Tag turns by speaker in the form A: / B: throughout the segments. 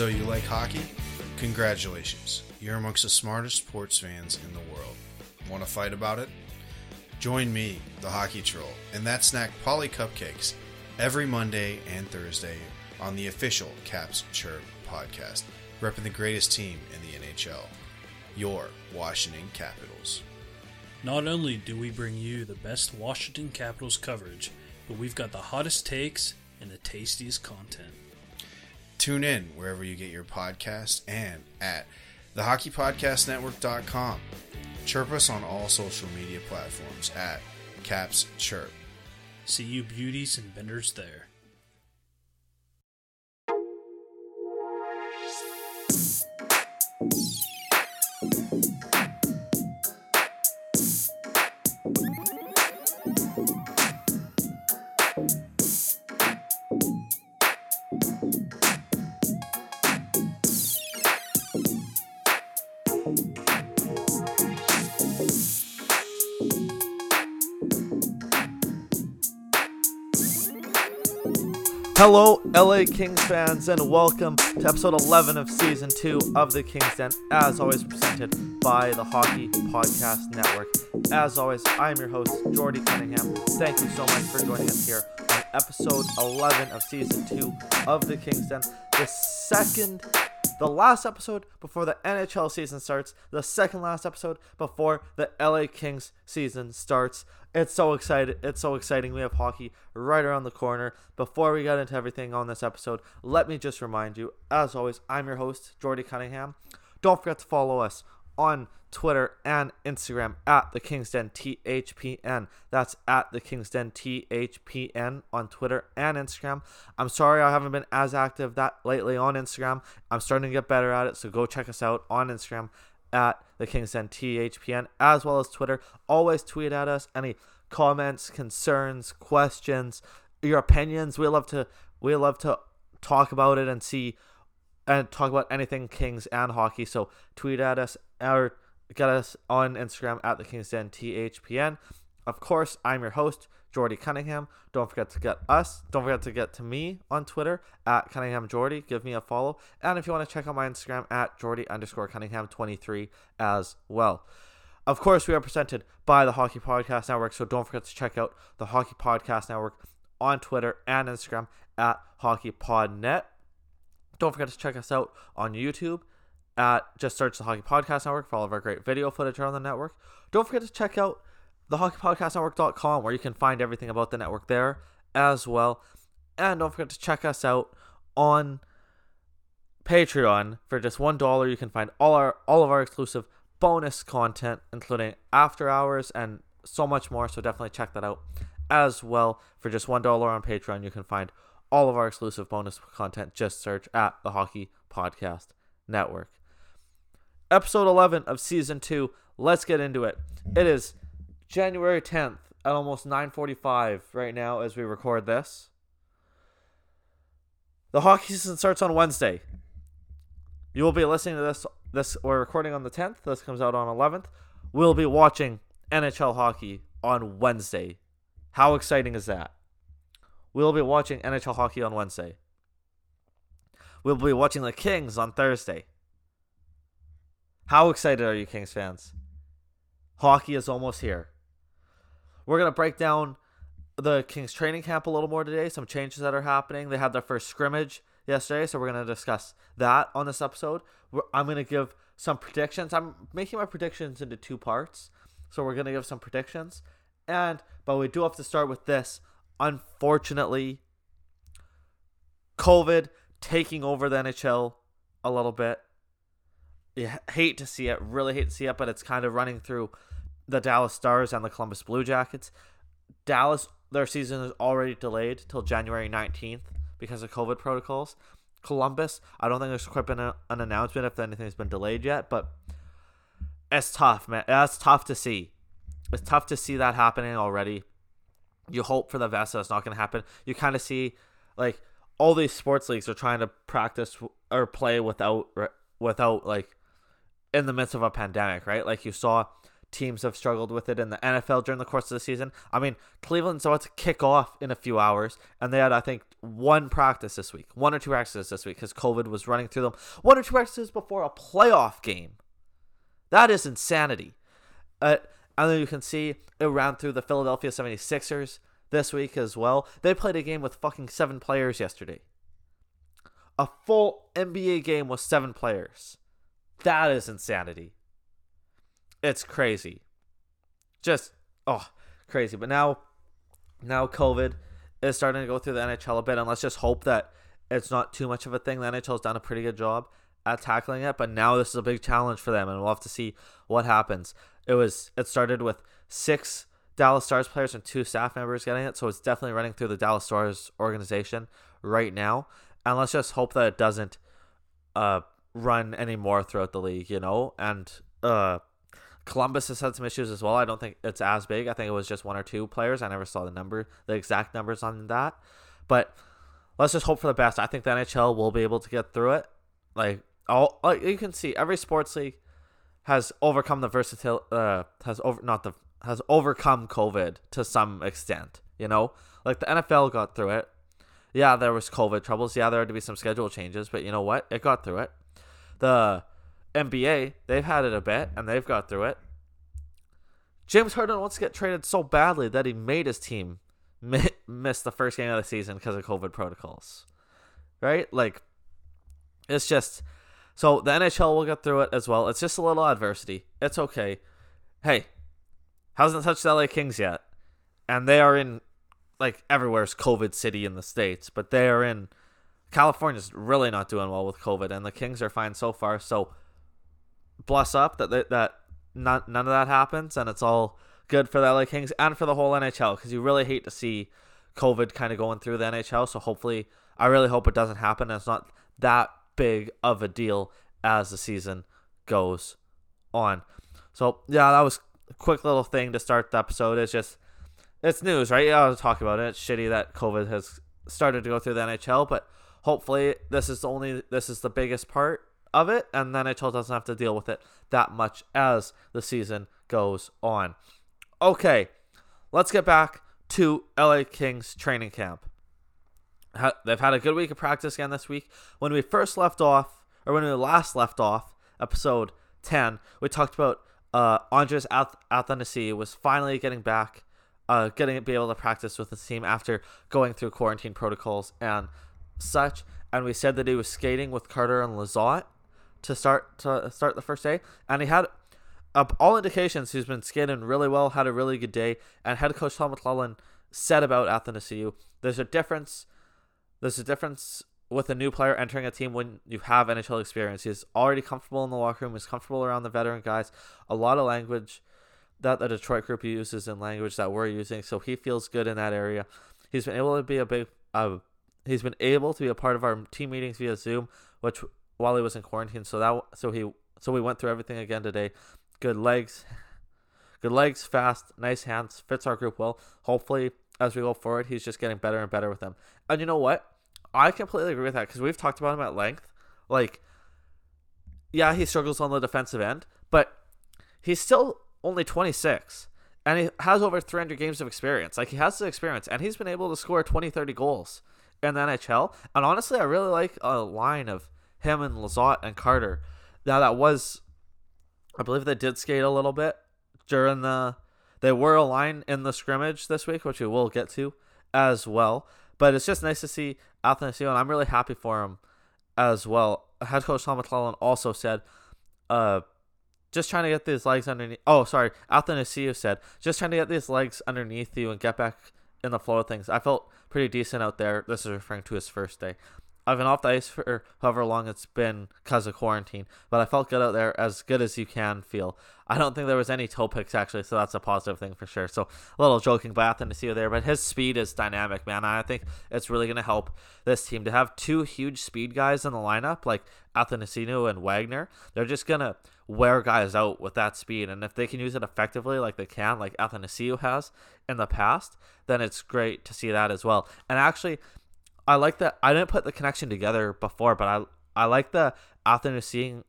A: So, you like hockey? Congratulations. You're amongst the smartest sports fans in the world. Want to fight about it? Join me, the Hockey Troll, and that snack Polly Cupcakes every Monday and Thursday on the official Caps Chirp podcast, repping the greatest team in the NHL, your Washington Capitals.
B: Not only do we bring you the best Washington Capitals coverage, but we've got the hottest takes and the tastiest content.
A: Tune in wherever you get your podcast and at thehockeypodcastnetwork.com. Chirp us on all social media platforms at Caps Chirp.
B: See you beauties and benders there.
C: Hello, LA Kings fans, and welcome to episode 11 of season 2 of the Kings Den, as always presented by the Hockey Podcast Network. As always, I'm your host, Jordy Cunningham. Thank you so much for joining us here on episode 11 of season 2 of the Kings Den, the second, the last episode before the NHL season starts, the second last episode before the LA Kings season starts. It's so excited. It's so exciting. We have hockey right around the corner. Before we get into everything on this episode, let me just remind you, as always, I'm your host, Jordy Cunningham. Don't forget to follow us on Twitter and Instagram at the Kingsden THPN. That's at the Kingsden THPN on Twitter and Instagram. I'm sorry I haven't been as active that lately on Instagram. I'm starting to get better at it, so go check us out on Instagram at the Kingsden THPN as well as Twitter. Always tweet at us any comments, concerns, questions, your opinions. We love to we love to talk about it and see and talk about anything Kings and hockey. So tweet at us or get us on Instagram at the Kingsden THPN. Of course, I'm your host, Jordy Cunningham. Don't forget to get us. Don't forget to get to me on Twitter at Cunningham Jordy. Give me a follow. And if you want to check out my Instagram at Jordy underscore Cunningham 23 as well. Of course, we are presented by the Hockey Podcast Network, so don't forget to check out the Hockey Podcast Network on Twitter and Instagram at HockeyPodNet. Don't forget to check us out on YouTube at just search the Hockey Podcast Network for all of our great video footage on the network. Don't forget to check out the hockeypodcastnetwork.com where you can find everything about the network there as well. And don't forget to check us out on Patreon for just one dollar. You can find all our all of our exclusive bonus content, including after hours and so much more. So definitely check that out as well. For just one dollar on Patreon, you can find all of our exclusive bonus content. Just search at the Hockey Podcast Network. Episode 11 of season 2. Let's get into it. It is January 10th at almost 9:45 right now as we record this. The hockey season starts on Wednesday. You will be listening to this this we're recording on the 10th. This comes out on 11th. We'll be watching NHL hockey on Wednesday. How exciting is that? We'll be watching NHL hockey on Wednesday. We'll be watching the Kings on Thursday. How excited are you, Kings fans? Hockey is almost here. We're going to break down the Kings training camp a little more today, some changes that are happening. They had their first scrimmage yesterday, so we're going to discuss that on this episode. I'm going to give some predictions. I'm making my predictions into two parts. So we're going to give some predictions. And but we do have to start with this. Unfortunately, COVID taking over the NHL a little bit. You hate to see it, really hate to see it, but it's kind of running through the Dallas Stars and the Columbus Blue Jackets. Dallas, their season is already delayed till January 19th because of COVID protocols. Columbus, I don't think there's quite been a, an announcement if anything's been delayed yet, but it's tough, man. That's tough to see. It's tough to see that happening already. You hope for the best that it's not going to happen. You kind of see, like, all these sports leagues are trying to practice or play without, without, like, in the midst of a pandemic, right? Like, you saw teams have struggled with it in the NFL during the course of the season. I mean, Cleveland's about to kick off in a few hours, and they had, I think, one practice this week, one or two practices this week because COVID was running through them. One or two practices before a playoff game. That is insanity. Uh, and then you can see it ran through the Philadelphia 76ers this week as well. They played a game with fucking seven players yesterday. A full NBA game with seven players. That is insanity. It's crazy. Just oh, crazy. But now now COVID is starting to go through the NHL a bit and let's just hope that it's not too much of a thing. The NHL's done a pretty good job at tackling it, but now this is a big challenge for them and we'll have to see what happens. It was it started with 6 Dallas Stars players and two staff members getting it, so it's definitely running through the Dallas Stars organization right now. And let's just hope that it doesn't uh run anymore throughout the league, you know? And uh Columbus has had some issues as well. I don't think it's as big. I think it was just one or two players. I never saw the number, the exact numbers on that. But let's just hope for the best. I think the NHL will be able to get through it. Like all, like you can see, every sports league has overcome the versatility. Uh, has over not the has overcome COVID to some extent. You know, like the NFL got through it. Yeah, there was COVID troubles. Yeah, there had to be some schedule changes, but you know what? It got through it. The NBA, they've had it a bit and they've got through it. James Harden wants to get traded so badly that he made his team miss the first game of the season because of COVID protocols. Right? Like, it's just. So the NHL will get through it as well. It's just a little adversity. It's okay. Hey, hasn't touched the LA Kings yet. And they are in, like, everywhere's COVID city in the States, but they are in. California's really not doing well with COVID, and the Kings are fine so far. So bless up that that, that none of that happens, and it's all good for the LA Kings and for the whole NHL because you really hate to see COVID kind of going through the NHL. So hopefully, I really hope it doesn't happen. It's not that big of a deal as the season goes on. So yeah, that was a quick little thing to start the episode. It's just it's news, right? I'll talk about it. It's shitty that COVID has started to go through the NHL, but hopefully this is only this is the biggest part of it, and then NHL doesn't have to deal with it that much as the season goes on. Okay, let's get back to LA Kings training camp. They've had a good week of practice again this week. When we first left off, or when we last left off, episode 10, we talked about uh, Andreas Athanasiou was finally getting back, uh, getting to be able to practice with the team after going through quarantine protocols and such. And we said that he was skating with Carter and Lizotte to start to start the first day, and he had uh, all indications he's been skating really well, had a really good day, and head coach Todd McLellan said about Athanasiou, there's a difference. There's a difference with a new player entering a team when you have NHL experience. He's already comfortable in the locker room. He's comfortable around the veteran guys. A lot of language that the Detroit group uses in language that we're using, so he feels good in that area. He's been able to be a big. Uh, he's been able to be a part of our team meetings via Zoom, which while he was in quarantine. So that so he so we went through everything again today. Good legs, good legs, fast, nice hands, fits our group well. Hopefully, as we go forward, he's just getting better and better with them. And you know what? I completely agree with that because we've talked about him at length. Like, yeah, he struggles on the defensive end, but he's still only 26 and he has over 300 games of experience. Like, he has the experience and he's been able to score 20, 30 goals in the NHL. And honestly, I really like a line of him and Lizotte and Carter. Now that was, I believe they did skate a little bit during the. They were a line in the scrimmage this week, which we will get to as well. But it's just nice to see Athanasiou, and I'm really happy for him as well. Head coach Todd McLellan also said, uh, just trying to get these legs underneath. Oh, sorry. Athanasiou said, just trying to get these legs underneath you and get back in the flow of things. I felt pretty decent out there. This is referring to his first day. I've been off the ice for however long it's been because of quarantine, but I felt good out there, as good as you can feel. I don't think there was any toe picks actually, so that's a positive thing for sure. So a little joking by Athanasiou there, but his speed is dynamic, man. I think it's really going to help this team to have two huge speed guys in the lineup, like Athanasiou and Wagner. They're just going to wear guys out with that speed, and if they can use it effectively, like they can, like Athanasiou has in the past, then it's great to see that as well. And actually, I like that. I didn't put the connection together before, but I I like the Athanasiou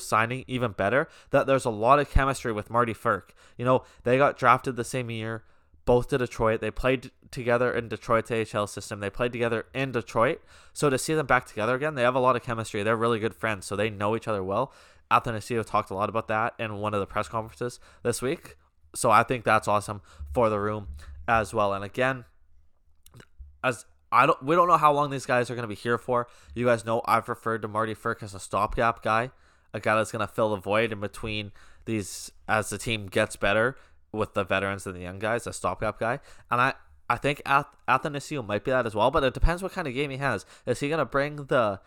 C: signing even better that there's a lot of chemistry with Marty Frk. You know, they got drafted the same year, both to Detroit. They played together in Detroit's AHL system. They played together in Detroit. So to see them back together again, they have a lot of chemistry. They're really good friends, so they know each other well. Athanasiou talked a lot about that in one of the press conferences this week. So I think that's awesome for the room as well. And again, as I don't we don't know how long these guys are going to be here for. You guys know I've referred to Marty Frk as a stopgap guy, a guy that's going to fill the void in between these as the team gets better with the veterans and the young guys, a stopgap guy. And I I think Ath- might be that as well, but it depends what kind of game he has. Is he going to bring the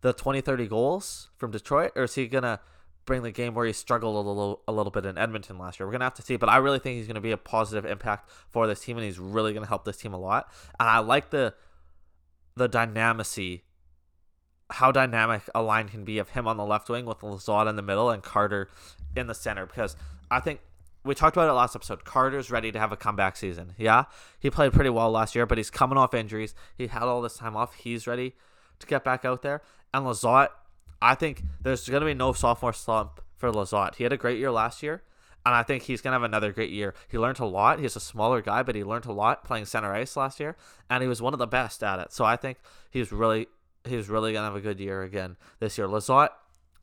C: the 20 30 goals from Detroit or is he going to bring the game where he struggled a little a little bit in Edmonton last year. We're gonna have to see, but I really think he's gonna be a positive impact for this team, and he's really gonna help this team a lot. And I like the the dynamicy, how dynamic a line can be of him on the left wing with Lizotte in the middle and Carter in the center. Because I think we talked about it last episode. Carter's ready to have a comeback season. Yeah, he played pretty well last year, but he's coming off injuries. He had all this time off. He's ready to get back out there. And Lizotte, I think there's going to be no sophomore slump for Lizotte. He had a great year last year, and I think he's to have another great year. He learned a lot. He's a smaller guy, but he learned a lot playing center ice last year, and he was one of the best at it. So I think he's really he's really to have a good year again this year. Lizotte,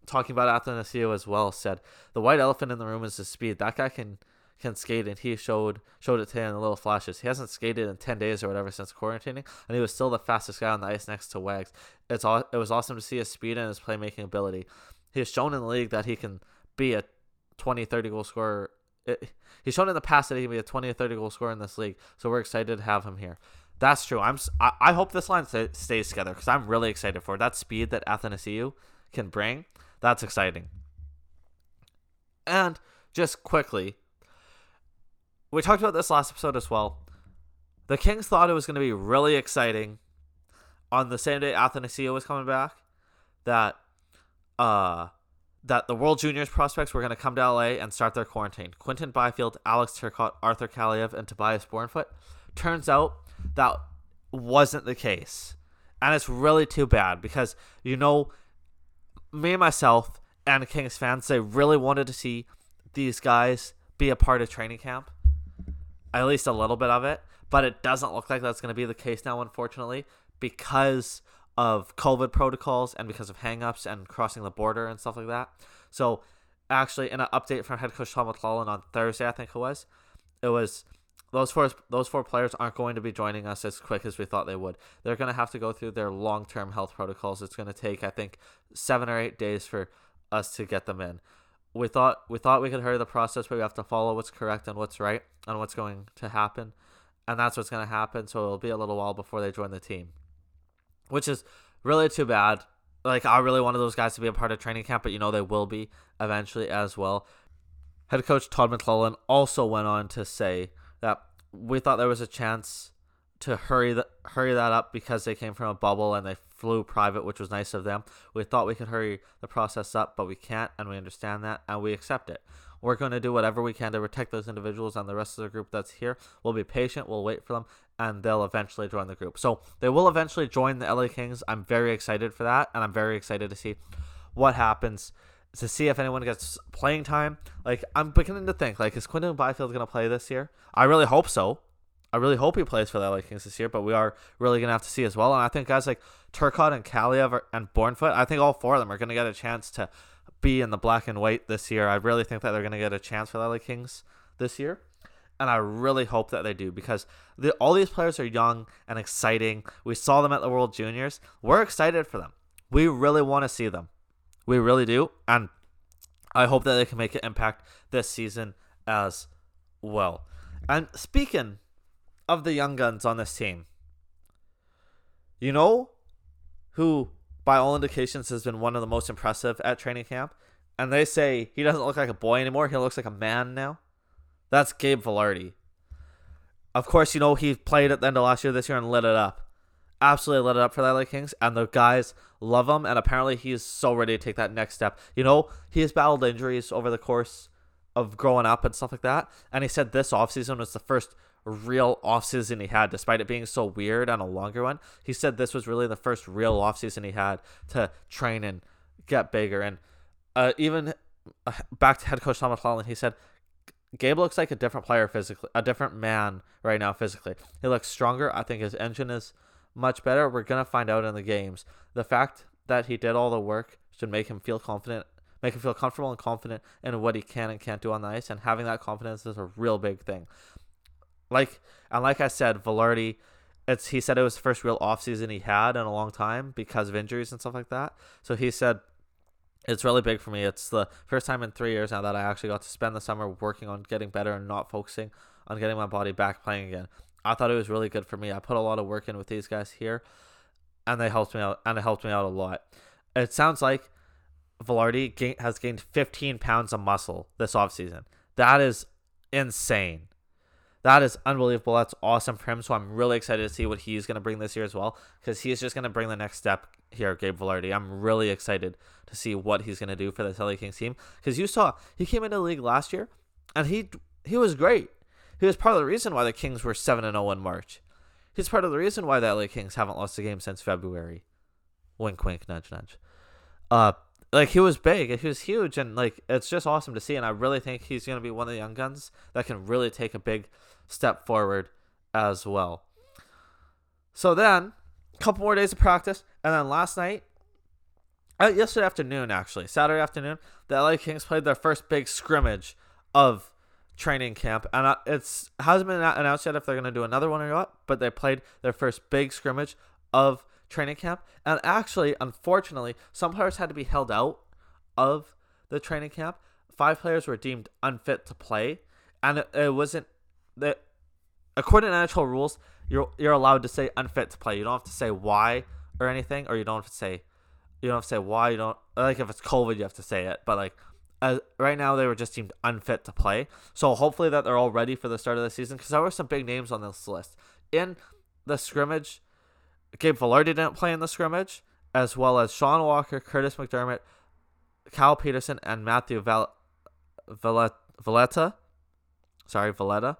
C: talking about Athanasiou as well, said the white elephant in the room is his speed. That guy can can skate, and he showed showed it today in little flashes. He hasn't skated in ten days or whatever since quarantining, and he was still the fastest guy on the ice next to Wags. It's all it was awesome to see his speed and his playmaking ability. He has shown in the league that he can be a 20, 30 goal scorer. It, he's shown in the past that he can be a 20 or 30 goal scorer in this league. So we're excited to have him here. That's true. I'm. I, I hope this line stays together because I'm really excited for it. that speed that Athanasiou can bring. That's exciting. And just quickly, we talked about this last episode as well. The Kings thought it was going to be really exciting on the same day Athanasiou was coming back that uh that the World Juniors prospects were going to come to LA and start their quarantine. Quinton Byfield, Alex Turcotte, Arthur Kaliyev, and Tobias Bjornfot. Turns out that wasn't the case. And it's really too bad because, you know, me myself and Kings fans, they really wanted to see these guys be a part of training camp. At least a little bit of it. But it doesn't look like that's going to be the case now, unfortunately, because of COVID protocols and because of hangups and crossing the border and stuff like that. So, actually, in an update from head coach Todd McLellan on Thursday, I think it was, it was those four those four players aren't going to be joining us as quick as we thought they would. They're going to have to go through their long term health protocols. It's going to take, I think, seven or eight days for us to get them in. We thought we thought we could hurry the process, but we have to follow what's correct and what's right and what's going to happen, and that's what's going to happen. So it'll be a little while before they join the team which is really too bad. Like I really wanted those guys to be a part of training camp, but you know they will be eventually as well. Head coach Todd McLellan also went on to say that we thought there was a chance to hurry the, hurry that up because they came from a bubble and they flew private, which was nice of them. We thought we could hurry the process up, but we can't, and we understand that, and we accept it. We're going to do whatever we can to protect those individuals and the rest of the group that's here. We'll be patient, we'll wait for them, and they'll eventually join the group. So they will eventually join the LA Kings. I'm very excited for that, and I'm very excited to see what happens to see if anyone gets playing time. Like I'm beginning to think, like, is Quinton Byfield gonna play this year? I really hope so. I really hope he plays for the LA Kings this year, but we are really gonna have to see as well. And I think guys like Turcotte and Kaliyev and Bjornfot, I think all four of them are gonna get a chance to be in the black and white this year. I really think that they're gonna get a chance for the LA Kings this year and I really hope that they do because the, all these players are young and exciting. We saw them at the World Juniors. We're excited for them. We really want to see them. We really do, and I hope that they can make an impact this season as well. And speaking of the young guns on this team, you know who, by all indications, has been one of the most impressive at training camp? And they say he doesn't look like a boy anymore. He looks like a man now. That's Gabe Vilardi. Of course, you know, he played at the end of last year, this year, and lit it up. Absolutely lit it up for the LA Kings, and the guys love him, and apparently he's so ready to take that next step. You know, he has battled injuries over the course of growing up and stuff like that, and he said this offseason was the first real offseason he had, despite it being so weird and a longer one. He said this was really the first real offseason he had to train and get bigger. And uh, even uh, back to head coach Todd McLellan, he said Gabe looks like a different player physically, a different man right now physically. He looks stronger. I think his engine is much better. We're gonna find out in the games. The fact that he did all the work should make him feel confident, make him feel comfortable and confident in what he can and can't do on the ice. And having that confidence is a real big thing. Like and like I said, Vilardi, it's he said it was the first real offseason he had in a long time because of injuries and stuff like that. So he said it's really big for me. It's the first time in three years now that I actually got to spend the summer working on getting better and not focusing on getting my body back playing again. I thought it was really good for me. I put a lot of work in with these guys here, and they helped me out, and it helped me out a lot. It sounds like gain, has gained 15 pounds of muscle this offseason. That is insane. That is unbelievable. That's awesome for him. So I'm really excited to see what he's going to bring this year as well because he's just going to bring the next step here, Gabe Vilardi. I'm really excited to see what he's going to do for the LA Kings team because you saw he came into the league last year and he he was great. He was part of the reason why the Kings were 7 and 0 in March. He's part of the reason why the LA Kings haven't lost a game since February. Wink, wink, nudge, nudge. Uh, like he was big, he was huge, and like it's just awesome to see. And I really think he's going to be one of the young guns that can really take a big step forward as well. So then, a couple more days of practice, and then last night, uh, yesterday afternoon, actually, Saturday afternoon, the LA Kings played their first big scrimmage of training camp, and uh, it's hasn't been announced yet if they're going to do another one or not. But they played their first big scrimmage of training camp, and actually, unfortunately, some players had to be held out of the training camp. Five players were deemed unfit to play, and it, it wasn't that according to NHL rules, you're you're allowed to say unfit to play. You don't have to say why or anything, or you don't have to say you don't have to say why. You don't like if it's COVID, you have to say it. But like right now, they were just deemed unfit to play. So hopefully that they're all ready for the start of the season because there were some big names on this list in the scrimmage. Gabe Vilardi didn't play in the scrimmage, as well as Sean Walker, Kurtis MacDermid, Cal Petersen, and Matthew Val- Villalta. Sorry, Villalta.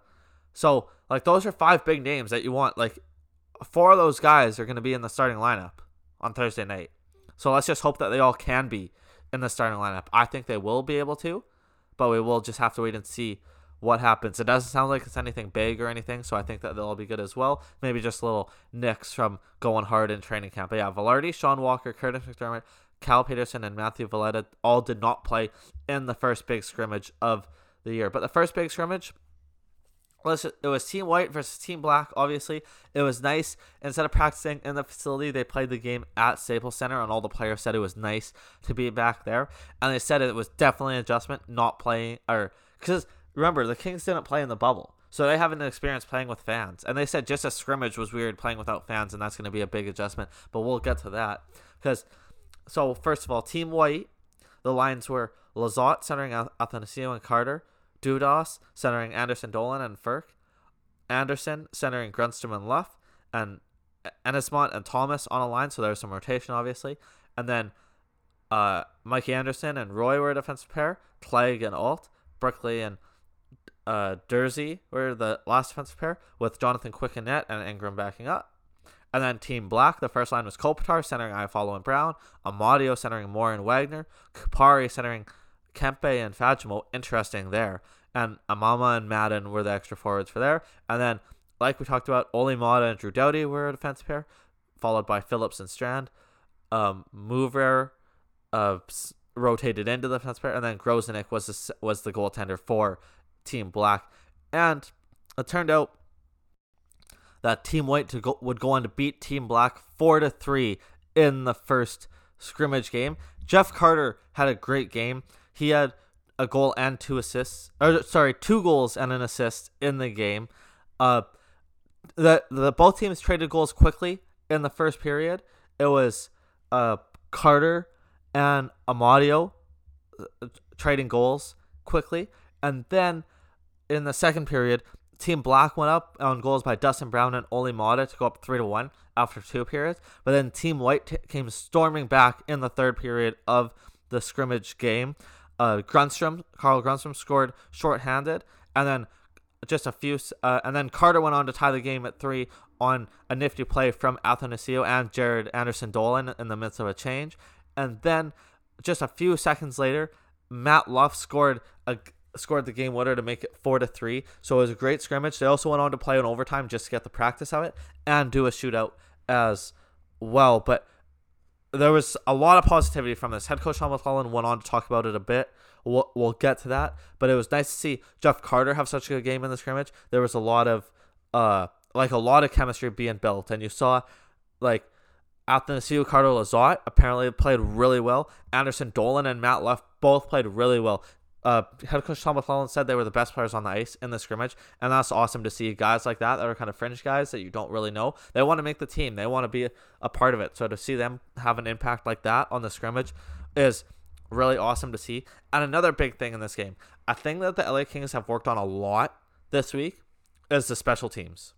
C: So, like, those are five big names that you want. Like, four of those guys are going to be in the starting lineup on Thursday night. So let's just hope that they all can be in the starting lineup. I think they will be able to, but we will just have to wait and see what happens. It doesn't sound like it's anything big or anything, so I think that they'll be good as well. Maybe just little nicks from going hard in training camp. But yeah, Vilardi, Sean Walker, Kurtis MacDermid, Cal Petersen, and Matthew Villalta all did not play in the first big scrimmage of the year. But the first big scrimmage it was Team White versus Team Black. Obviously, it was nice. Instead of practicing in the facility, they played the game at Staples Center, and all the players said it was nice to be back there. And they said it was definitely an adjustment not playing, or because remember the Kings didn't play in the bubble, so they haven't experienced playing with fans. And they said just a scrimmage was weird playing without fans, and that's going to be a big adjustment. But we'll get to that because. So first of all, Team White, the lines were Lizotte centering Athanasiou and Carter. Dudas centering Anderson Dolan and Frk, Anderson centering Grundstrom and Luff, and Eyssimont and Thomas on a line, so there's some rotation obviously. And then uh, Mikey Anderson and Roy were a defensive pair, Clague and Alt, Brickley and uh, Durzi were the last defensive pair, with Jonathan Quick and net and Ingram backing up. And then Team Black, the first line was Kopitar centering Iafallo and Brown, Amadio centering Moore and Wagner, Kupari centering Kempe and Fagemo, interesting there. And Amama and Madden were the extra forwards for there. And then, like we talked about, Olli Maatta and Drew Doughty were a defense pair, followed by Phillips and Strand. Um, Mover uh, rotated into the defense pair, and then Grosenick was the, was the goaltender for Team Black. And it turned out that Team White to go, would go on to beat Team Black four to three in the first scrimmage game. Jeff Carter had a great game. He had a goal and two assists. Or sorry, two goals and an assist in the game. Uh, the the both teams traded goals quickly in the first period. It was uh Carter and Amadio uh, trading goals quickly, and then in the second period, Team Black went up on goals by Dustin Brown and Olli Maatta to go up three to one after two periods. But then Team White t- came storming back in the third period of the scrimmage game. Uh, Grundstrom, Carl Grundstrom scored shorthanded, and then just a few, uh, and then Carter went on to tie the game at three on a nifty play from Athanasiou and Jared Anderson Dolan in the midst of a change, and then just a few seconds later, Matt Luff scored a scored the game winner to make it four to three. So it was a great scrimmage. They also went on to play in overtime just to get the practice of it and do a shootout as well. But there was a lot of positivity from this. Head coach Sean McLellan went on to talk about it a bit. We'll, we'll get to that, but it was nice to see Jeff Carter have such a good game in the scrimmage. There was a lot of uh like a lot of chemistry being built, and you saw like Athanasiou Carter Lizotte apparently played really well. Anderson Dolan and Matt Luff both played really well. Uh, head coach Todd McLellan said they were the best players on the ice in the scrimmage, and that's awesome to see guys like that that are kind of fringe guys that you don't really know. They want to make the team, they want to be a part of it. So to see them have an impact like that on the scrimmage is really awesome to see. And another big thing in this game, a thing that the LA Kings have worked on a lot this week is the special teams.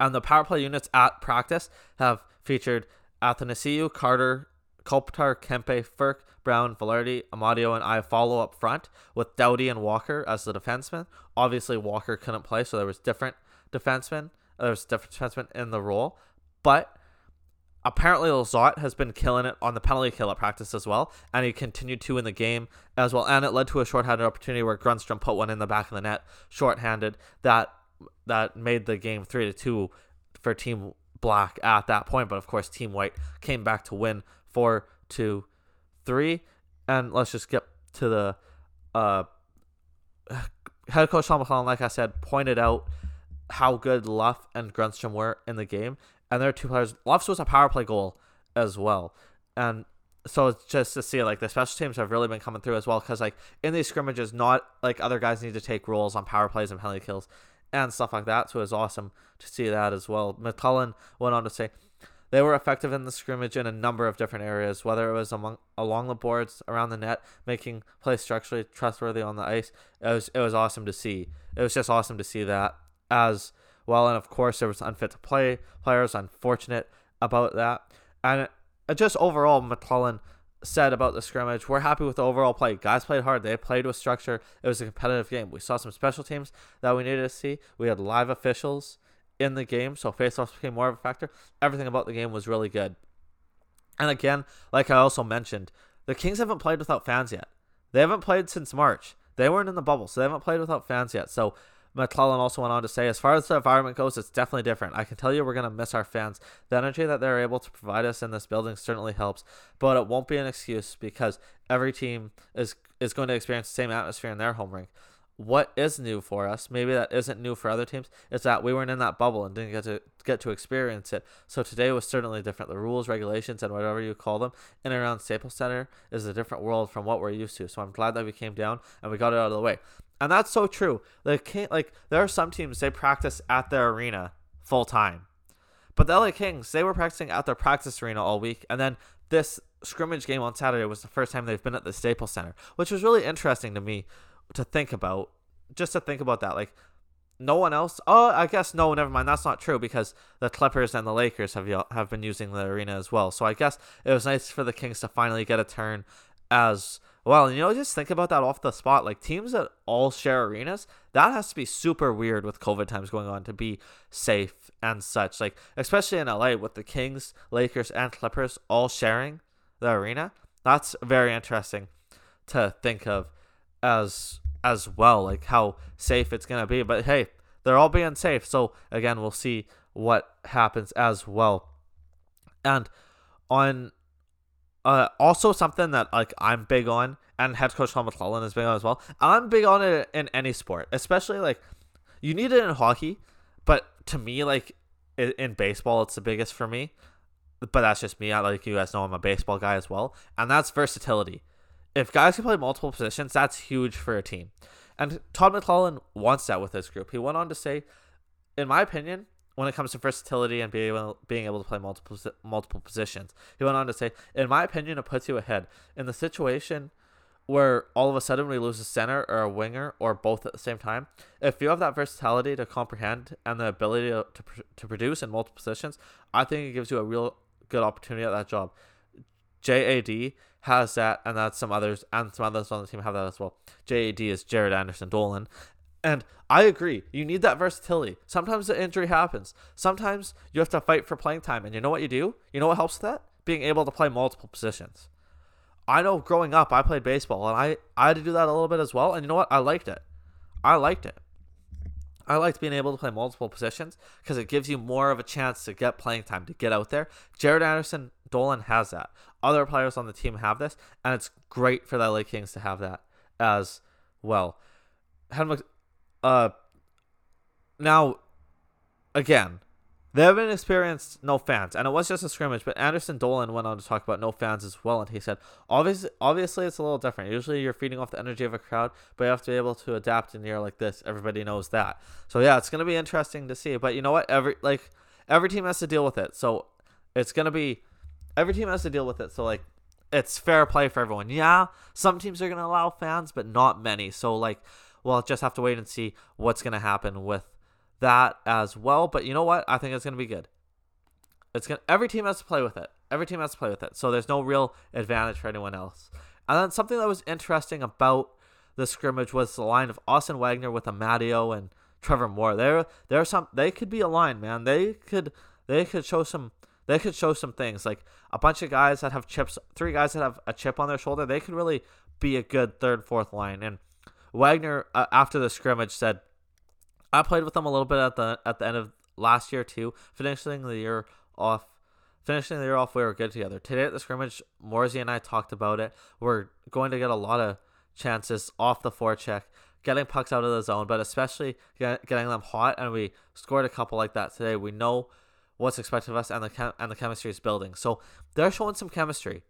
C: And the power play units at practice have featured Athanasiou, Carter, Kopitar, Kempe, Frk, Brown, Vilardi, Amadio, and Iafallo up front with Doughty and Walker as the defensemen. Obviously, Walker couldn't play, so there was different defensemen. There was different defensemen in the role, but apparently Lizotte has been killing it on the penalty kill at practice as well, and he continued to in the game as well. And it led to a shorthanded opportunity where Grundstrom put one in the back of the net, shorthanded that that made the game three to two for Team Black at that point. But of course, Team White came back to win four to three. And let's just get to the uh, head coach Sean McLellan, like I said, pointed out how good Luff and Grundstrom were in the game. And there are two players. Luff's was a power play goal as well. And so it's just to see like the special teams have really been coming through as well because like in these scrimmages, not like other guys need to take roles on power plays and penalty kills and stuff like that. So it was awesome to see that as well. McLellan went on to say they were effective in the scrimmage in a number of different areas, whether it was among along the boards, around the net, making plays structurally trustworthy on the ice. It was it was awesome to see. It was just awesome to see that as well. And of course, there was unfit to play players. Unfortunate about that, and uh, just overall, McLellan said about the scrimmage. We're happy with the overall play. Guys played hard. They played with structure. It was a competitive game. We saw some special teams that we needed to see. We had live officials in the game, so faceoffs became more of a factor. Everything about the game was really good. And again, like I also mentioned, the Kings haven't played without fans yet. They haven't played since March. They weren't in the bubble, so they haven't played without fans yet. So McLellan also went on to say, as far as the environment goes, it's definitely different. I can tell you we're going to miss our fans. The energy that they're able to provide us in this building certainly helps, but it won't be an excuse because every team is is going to experience the same atmosphere in their home rink. What is new for us, maybe that isn't new for other teams, is that we weren't in that bubble and didn't get to get to experience it. So today was certainly different. The rules, regulations, and whatever you call them in and around Staples Center is a different world from what we're used to. So I'm glad that we came down and we got it out of the way. And that's so true. Can't like there are some teams they practice at their arena full time. But the LA Kings, they were practicing at their practice arena all week, and then this scrimmage game on Saturday was the first time they've been at the Staples Center, which was really interesting to me to think about. Just to think about that, like no one else. Oh, I guess no. Never mind. That's not true because the Clippers and the Lakers have have been using the arena as well. So I guess it was nice for the Kings to finally get a turn as well, you know, just think about that off the spot. Like teams that all share arenas, that has to be super weird with COVID times going on to be safe and such. Like especially in LA with the Kings, Lakers, and Clippers all sharing the arena. That's very interesting to think of as as well, like how safe it's gonna be. But hey, they're all being safe. So again, we'll see what happens as well. And on uh, also something that like I'm big on, and head coach Todd McLellan is big on as well. I'm big on it in any sport, especially like you need it in hockey, but to me, like in, in baseball, it's the biggest for me. But that's just me. I like you guys know I'm a baseball guy as well, and that's versatility. If guys can play multiple positions, that's huge for a team. And Todd McLellan wants that with his group. He went on to say, in my opinion, when it comes to versatility and being able, being able to play multiple multiple positions. He went on to say, in my opinion, it puts you ahead in the situation where all of a sudden we lose a center or a winger or both at the same time. If you have that versatility to comprehend and the ability to, to, to produce in multiple positions, I think it gives you a real good opportunity at that job. JAD has that, and that's some others, and some others on the team have that as well. JAD is Jared Anderson Dolan, and I agree. You need that versatility. Sometimes the injury happens. Sometimes you have to fight for playing time. And you know what you do? You know what helps with that? Being able to play multiple positions. I know growing up I played baseball and I I had to do that a little bit as well. And you know what? I liked it. I liked it. I liked being able to play multiple positions because it gives you more of a chance to get playing time, to get out there. Jared Anderson Dolan has that. Other players on the team have this, and it's great for the LA Kings to have that as well. Uh, now, again, they haven't experienced no fans, and it was just a scrimmage. But Anderson Dolan went on to talk about no fans as well, and he said, obviously, obviously, it's a little different. Usually, you're feeding off the energy of a crowd, but you have to be able to adapt in a year like this. Everybody knows that. So yeah, it's gonna be interesting to see. But you know what? Every like every team has to deal with it. So it's gonna be every team has to deal with it. So like it's fair play for everyone. Yeah, some teams are gonna allow fans, but not many. So like, we'll just have to wait and see what's gonna happen with that as well. But you know what? I think it's to be good. It's to, every team has to play with it. Every team has to play with it. So there's no real advantage for anyone else. And then something that was interesting about the scrimmage was the line of Austin Wagner with Amadio and Trevor Moore. There, there are some they could be aligned, man. They could they could show some they could show some things like a bunch of guys that have chips, three guys that have a chip on their shoulder. They could really be a good third, fourth line. And Wagner uh, after the scrimmage said I played with them a little bit at the at the end of last year too, finishing the year off. Finishing the year off, we were good together. Today at the scrimmage, Morsey and I talked about it. We're going to get a lot of chances off the forecheck, getting pucks out of the zone, but especially get, getting them hot. And we scored a couple like that today. We know what's expected of us, and the chem- and the chemistry is building. So they're showing some chemistry,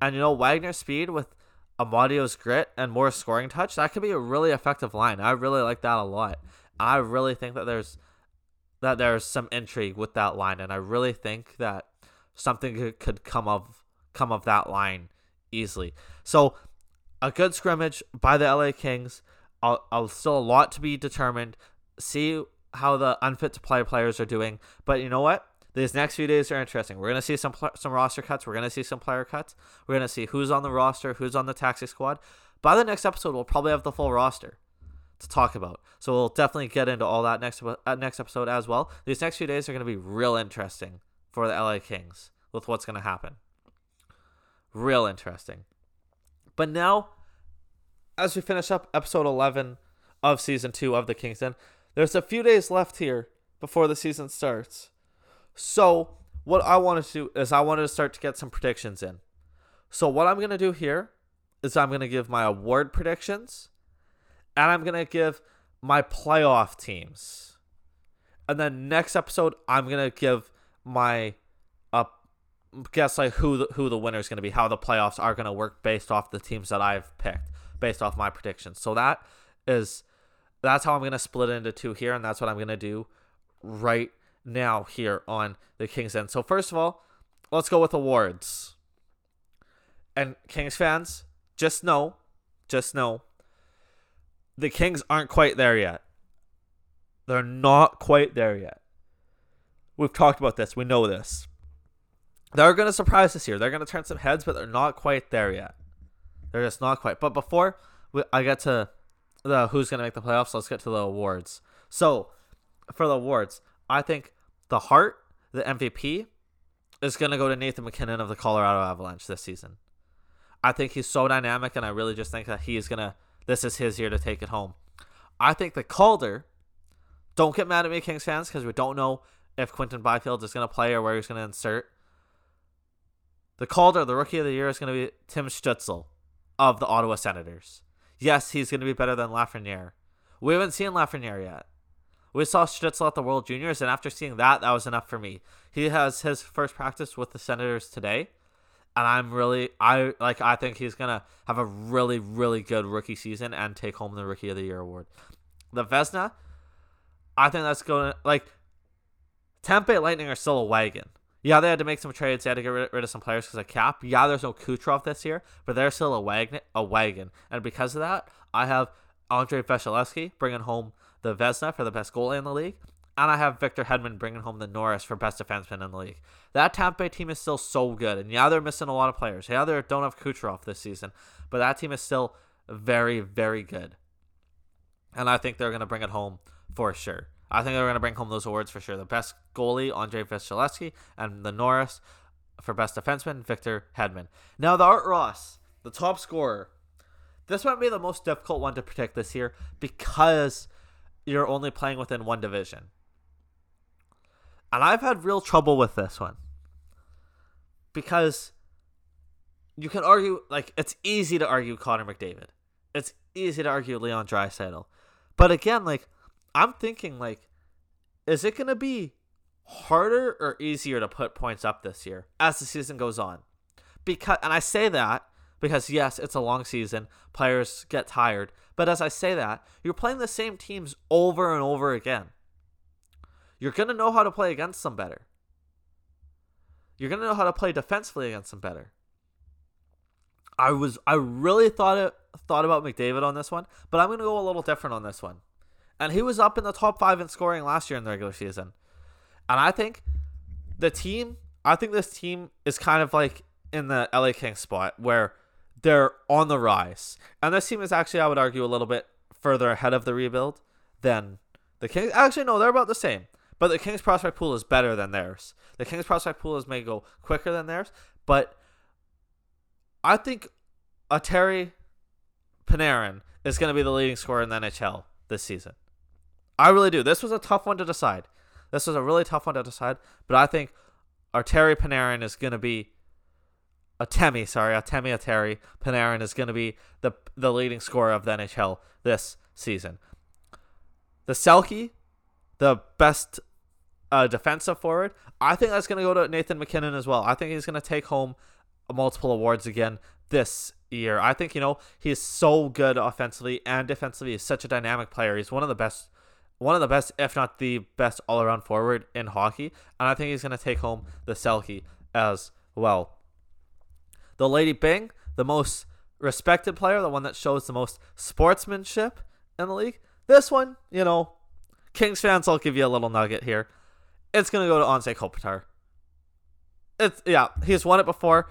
C: and you know Wagner's speed with Amadio's grit and more scoring touch. That could be a really effective line. I really like that a lot. I really think that there's that there's some intrigue with that line, and I really think that something could, come of come of that line easily. So a good scrimmage by the LA Kings. I'll, I'll still a lot to be determined. See how the unfit to play players are doing, but you know what? These next few days are interesting. We're gonna see some pl- some roster cuts. We're gonna see some player cuts. We're gonna see who's on the roster, who's on the taxi squad. By the next episode, we'll probably have the full roster to talk about. So we'll definitely get into all that next uh, next episode as well. These next few days are to be real interesting for the LA Kings with what's to happen. Real interesting. But now, as we finish up episode 11 of season 2 of the Kings Den, there's a few days left here before the season starts. So, what I wanted to do is I wanted to start to get some predictions in. So, what I'm going to do here is I'm going to give my award predictions and I'm gonna give my playoff teams. And then next episode, I'm gonna give my uh guess like who the, who the winner is gonna be, how the playoffs are gonna work based off the teams that I've picked, based off my predictions. So that is that's how I'm gonna split it into two here, and that's what I'm gonna do right now here on the Kings end. So first of all, let's go with awards. And Kings fans, just know, just know the Kings aren't quite there yet. They're not quite there yet. We've talked about this. We know this. They're going to surprise us here. They're going to turn some heads, but they're not quite there yet. They're just not quite. But before we, I get to the who's going to make the playoffs, let's get to the awards. So, for the awards, I think the Hart, the MVP, is going to go to Nathan MacKinnon of the Colorado Avalanche this season. I think he's so dynamic, and I really just think that he is going to this is his year to take it home. I think the Calder, don't get mad at me, Kings fans, because we don't know if Quinton Byfield is going to play or where he's going to insert. The Calder, the rookie of the year, is going to be Tim Stützle of the Ottawa Senators. Yes, he's going to be better than Lafreniere. We haven't seen Lafreniere yet. We saw Stützle at the World Juniors, and after seeing that, that was enough for me. He has his first practice with the Senators today and I'm really I like I think he's gonna have a really really good rookie season and take home the rookie of the year award. The Vezina, I think that's going to like Tampa Lightning are still a wagon. Yeah, they had to make some trades. They had to get rid, of some players because of cap. Yeah, there's no Kucherov this year, but they're still a wagon. A wagon, and because of that, I have Andrei Vasilevskiy bringing home the Vezina for the best goalie in the league, and I have Victor Hedman bringing home the Norris for best defenseman in the league. That Tampa Bay team is still so good, and yeah, they're missing a lot of players. Yeah, they don't have Kucherov this season, but that team is still very, very good. And I think they're going to bring it home for sure. I think they're going to bring home those awards for sure. The best goalie, Andrei Vasilevskiy, and the Norris for best defenseman, Victor Hedman. Now, the Art Ross. the top scorer. This might be the most difficult one to predict this year because you're only playing within one division. And I've had real trouble with this one. Because you can argue, like, it's easy to argue Connor McDavid. It's easy to argue Leon Draisaitl. But again, like, I'm thinking, like, is it going to be harder or easier to put points up this year as the season goes on? Because, and I say that because yes, it's a long season. Players get tired. But as I say that, you're playing the same teams over and over again. You're going to know how to play against them better. You're going to know how to play defensively against them better. I was I really thought it thought about McDavid on this one, but I'm going to go a little different on this one. And he was up in the top 5 in scoring last year in the regular season. And I think the team, I think this team is kind of like in the LA Kings spot where they're on the rise. And this team is actually, I would argue, a little bit further ahead of the rebuild than the Kings. Actually, no, they're about the same. But the Kings prospect pool is better than theirs. The Kings prospect pool is may go quicker than theirs, but I think Artemi Panarin is going to be the leading scorer in the NHL this season. I really do. This was a tough one to decide. This was a really tough one to decide, but I think Artemi Panarin is going to be Atemi, sorry, Atemi Ateri Panarin is going to be the the leading scorer of the NHL this season. The Selke, the best uh, defensive forward, I think that's going to go to Nathan MacKinnon as well. I think he's going to take home multiple awards again this year. I think you know he's so good offensively and defensively. He's such a dynamic player. He's one of the best, one of the best, if not the best, all around forward in hockey. And I think he's going to take home the Selke as well the Lady Byng, the most respected player, the one that shows the most sportsmanship in the league. This one, you know, Kings fans, I'll give you a little nugget here. It's gonna go to Anze Kopitar. It's yeah, he's won it before.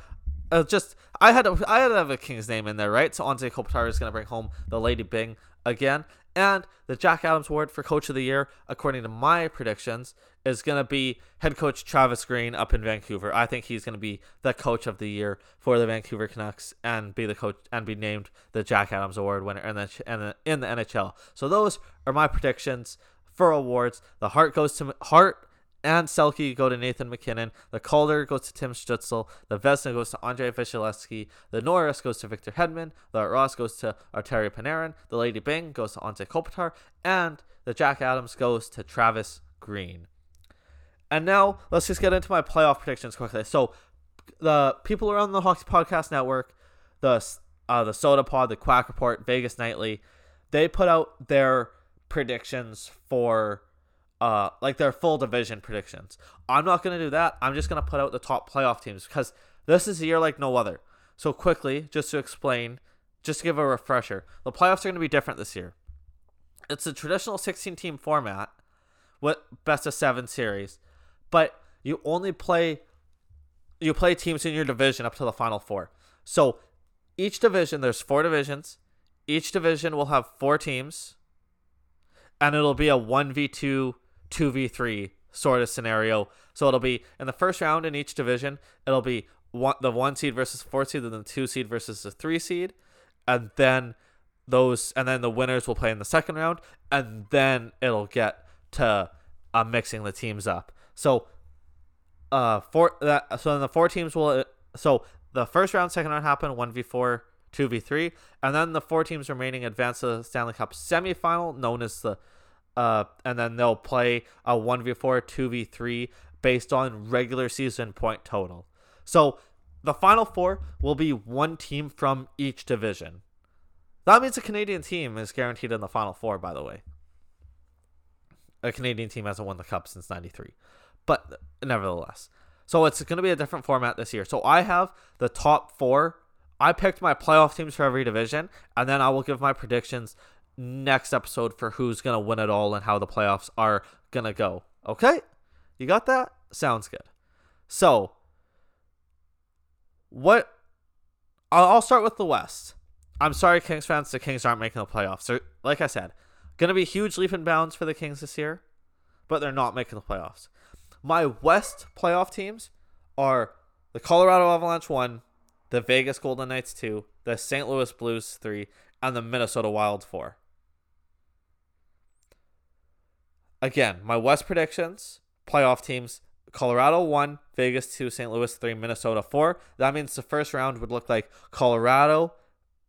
C: Uh, just I had to I had to have a King's name in there, right? So Anze Kopitar is gonna bring home the Lady Byng again, and the Jack Adams Award for Coach of the Year, according to my predictions, is going to be head coach Travis Green up in Vancouver. I think he's going to be the coach of the year for the Vancouver Canucks and be the coach and be named the Jack Adams Award winner in the in the NHL. So those are my predictions for awards. The Hart goes to Hart and Selke go to Nathan MacKinnon. The Calder goes to Tim Stützle. The Vezina goes to Andrei Vasilevskiy. The Norris goes to Victor Hedman. The Ross goes to Artemi Panarin. The Lady Byng goes to Anze Kopitar. And the Jack Adams goes to Travis Green. And now let's just get into my playoff predictions quickly. So the people around the Hockey Podcast Network, the uh, the Soda Pod, the Quack Report, Vegas Nightly, they put out their predictions for uh like their full division predictions. I'm not gonna do that. I'm just gonna put out the top playoff teams because this is a year like no other. So quickly, just to explain, just to give a refresher, the playoffs are gonna be different this year. It's a traditional 16 team format with best of seven series but you only play you play teams in your division up to the final four. So each division, there's four divisions. Each division will have four teams, and it'll be a one v two, two v three sort of scenario. So it'll be in the first round in each division. It'll be one the one seed versus four seed, and then the two seed versus the three seed, and then those and then the winners will play in the second round, and then it'll get to uh, mixing the teams up. So, uh, four that so then the four teams will so the first round, second round happen one v four, two v three, and then the four teams remaining advance to the Stanley Cup semifinal, known as the uh, and then they'll play a one v four, two v three based on regular season point total. So the final four will be one team from each division. That means a Canadian team is guaranteed in the final four. By the way, a Canadian team hasn't won the cup since '93 but nevertheless. So it's going to be a different format this year. So I have the top four. I picked my playoff teams for every division, and then I will give my predictions next episode for who's going to win it all and how the playoffs are going to go. Okay? You got that? Sounds good. So, what. I'll start with the West. I'm sorry, Kings fans. The Kings aren't making the playoffs. So, like I said, going to be huge leap and bounds for the Kings this year, but they're not making the playoffs. My West playoff teams are the Colorado Avalanche 1, the Vegas Golden Knights 2, the St. Louis Blues 3, and the Minnesota Wild 4. Again, my West predictions, playoff teams Colorado 1, Vegas 2, St. Louis 3, Minnesota 4. That means the first round would look like Colorado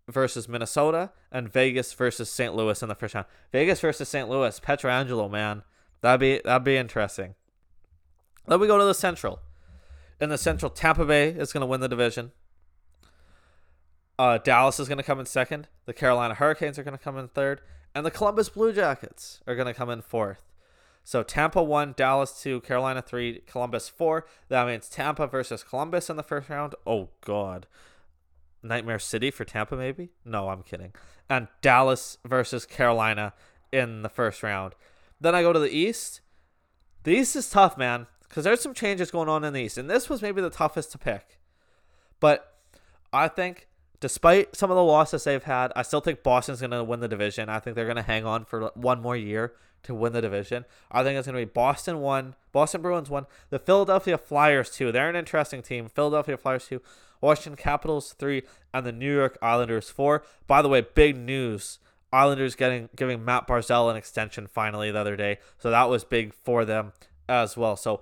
C: versus Minnesota and Vegas versus St. Louis in the first round. Vegas versus St. Louis, Pietrangelo, man. That'd be that'd be interesting. Then we go to the Central. In the Central, Tampa Bay is going to win the division. Uh, Dallas is going to come in second. The Carolina Hurricanes are going to come in third, and the Columbus Blue Jackets are going to come in fourth. So Tampa one, Dallas two, Carolina three, Columbus four. That means Tampa versus Columbus in the first round. Oh God, Nightmare City for Tampa maybe? No, I'm kidding. And Dallas versus Carolina in the first round. Then I go to the East. The East is tough, man, because there's some changes going on in the East, and this was maybe the toughest to pick. But I think, despite some of the losses they've had, I still think Boston's going to win the division. I think they're going to hang on for one more year to win the division. I think it's going to be Boston one, Boston Bruins one, the Philadelphia Flyers two. They're an interesting team. Philadelphia Flyers two, Washington Capitals three, and the New York Islanders four. By the way, big news. Islanders getting giving Matt Barzal an extension finally the other day, so that was big for them as well. So,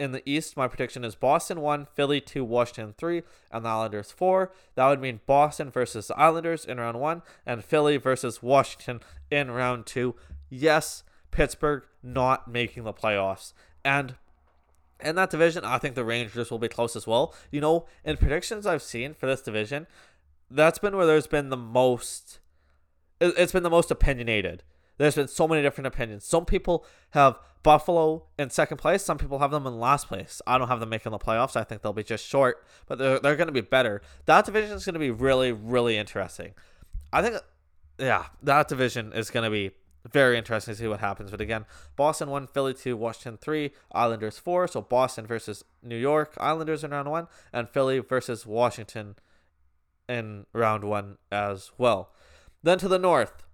C: in the East, my prediction is Boston one, Philly two, Washington three, and the Islanders four. That would mean Boston versus Islanders in round one, and Philly versus Washington in round two. Yes, Pittsburgh not making the playoffs, and in that division, I think the Rangers will be close as well. You know, in predictions I've seen for this division, that's been where there's been the most it's been the most opinionated. There's been so many different opinions. Some people have Buffalo in second place. Some people have them in last place. I don't have them making the playoffs. I think they'll be just short, but they're, they're going to be better. That division is going to be really, really interesting. I think, yeah, that division is going to be very interesting to see what happens. But again, Boston 1, Philly 2, Washington 3, Islanders 4. So Boston versus New York, Islanders in round 1, and Philly versus Washington in round 1 as well. Then to the north.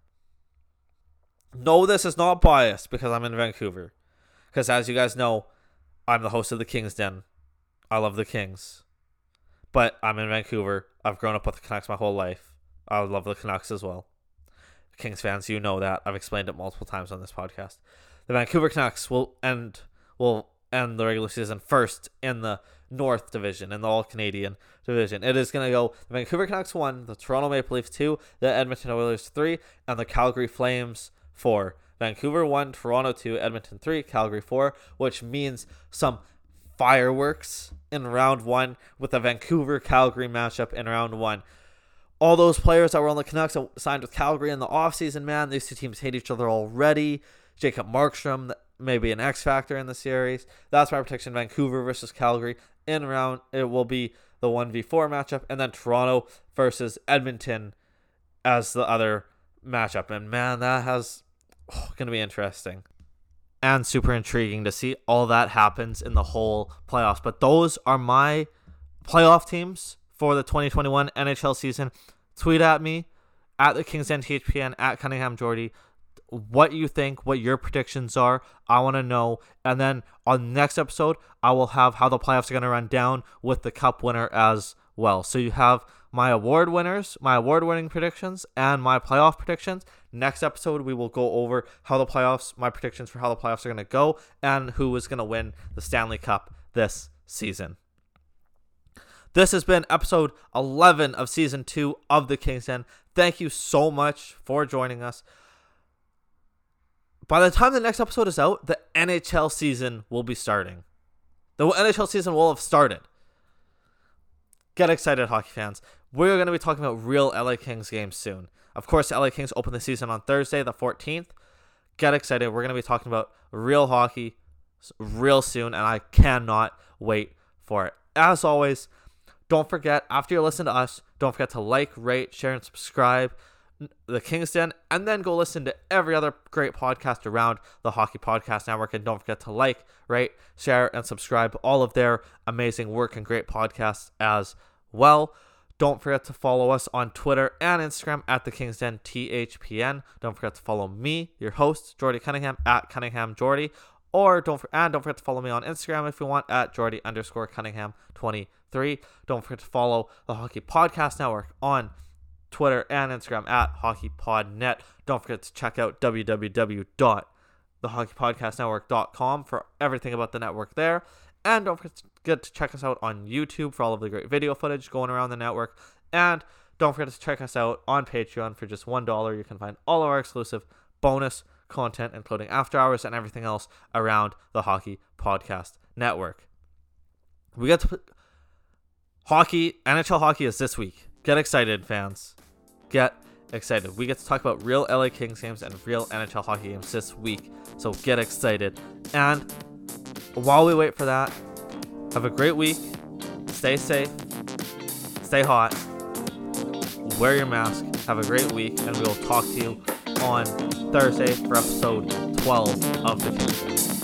C: No, this is not biased because I'm in Vancouver. Because as you guys know, I'm the host of the King's Den. I love the Kings. But I'm in Vancouver. I've grown up with the Canucks my whole life. I love the Canucks as well. Kings fans, you know that. I've explained it multiple times on this podcast. The Vancouver Canucks will end will end the regular season first in the North Division in the All Canadian Division. It is going to go the Vancouver Canucks one, the Toronto Maple Leafs two, the Edmonton Oilers three, and the Calgary Flames four. Vancouver one, Toronto two, Edmonton three, Calgary four, which means some fireworks in round one with the Vancouver Calgary matchup in round one. All those players that were on the Canucks signed with Calgary in the offseason, man, these two teams hate each other already. Jacob Markstrom, maybe an X factor in the series. That's my prediction. Vancouver versus Calgary in round. It will be the 1v4 matchup, and then Toronto versus Edmonton as the other matchup. And man, that has oh, going to be interesting and super intriguing to see all that happens in the whole playoffs. But those are my playoff teams for the 2021 NHL season. Tweet at me at the Kings Den THPN at Cunningham Jordy what you think, what your predictions are. I want to know. And then on the next episode, I will have how the playoffs are going to run down with the cup winner as well. So you have my award winners, my award winning predictions, and my playoff predictions. Next episode, we will go over how the playoffs, my predictions for how the playoffs are going to go, and who is going to win the Stanley Cup this season. This has been episode 11 of season 2 of the Kings Den. Thank you so much for joining us. By the time the next episode is out, the NHL season will be starting. The NHL season will have started. Get excited, hockey fans. We're going to be talking about real LA Kings games soon. Of course, the LA Kings open the season on Thursday, the 14th. Get excited. We're going to be talking about real hockey real soon, and I cannot wait for it. As always, don't forget, after you listen to us, don't forget to like, rate, share, and subscribe the Kings Den, and then go listen to every other great podcast around the Hockey Podcast Network. And don't forget to like, rate, share, and subscribe all of their amazing work and great podcasts as well. Don't forget to follow us on Twitter and Instagram at the Kings Den THPN. Don't forget to follow me, your host, Jordy Cunningham, at Cunningham Jordy. Or don't and don't forget to follow me on Instagram if you want at Jordy underscore Cunningham 23. Don't forget to follow the Hockey Podcast Network on Twitter, and Instagram at HockeyPodNet. Don't forget to check out www.thehockeypodcastnetwork.com for everything about the network there. And don't forget to check us out on YouTube for all of the great video footage going around the network. And don't forget to check us out on Patreon for just $1. You can find all of our exclusive bonus content, including after hours and everything else around the Hockey Podcast Network. We get to hockey, NHL hockey is this week. Get excited, fans. Get excited. We get to talk about real LA Kings games and real NHL hockey games this week. So get excited. And while we wait for that, have a great week. Stay safe. Stay hot. Wear your mask. Have a great week. And we will talk to you on Thursday for episode 12 of The Kings.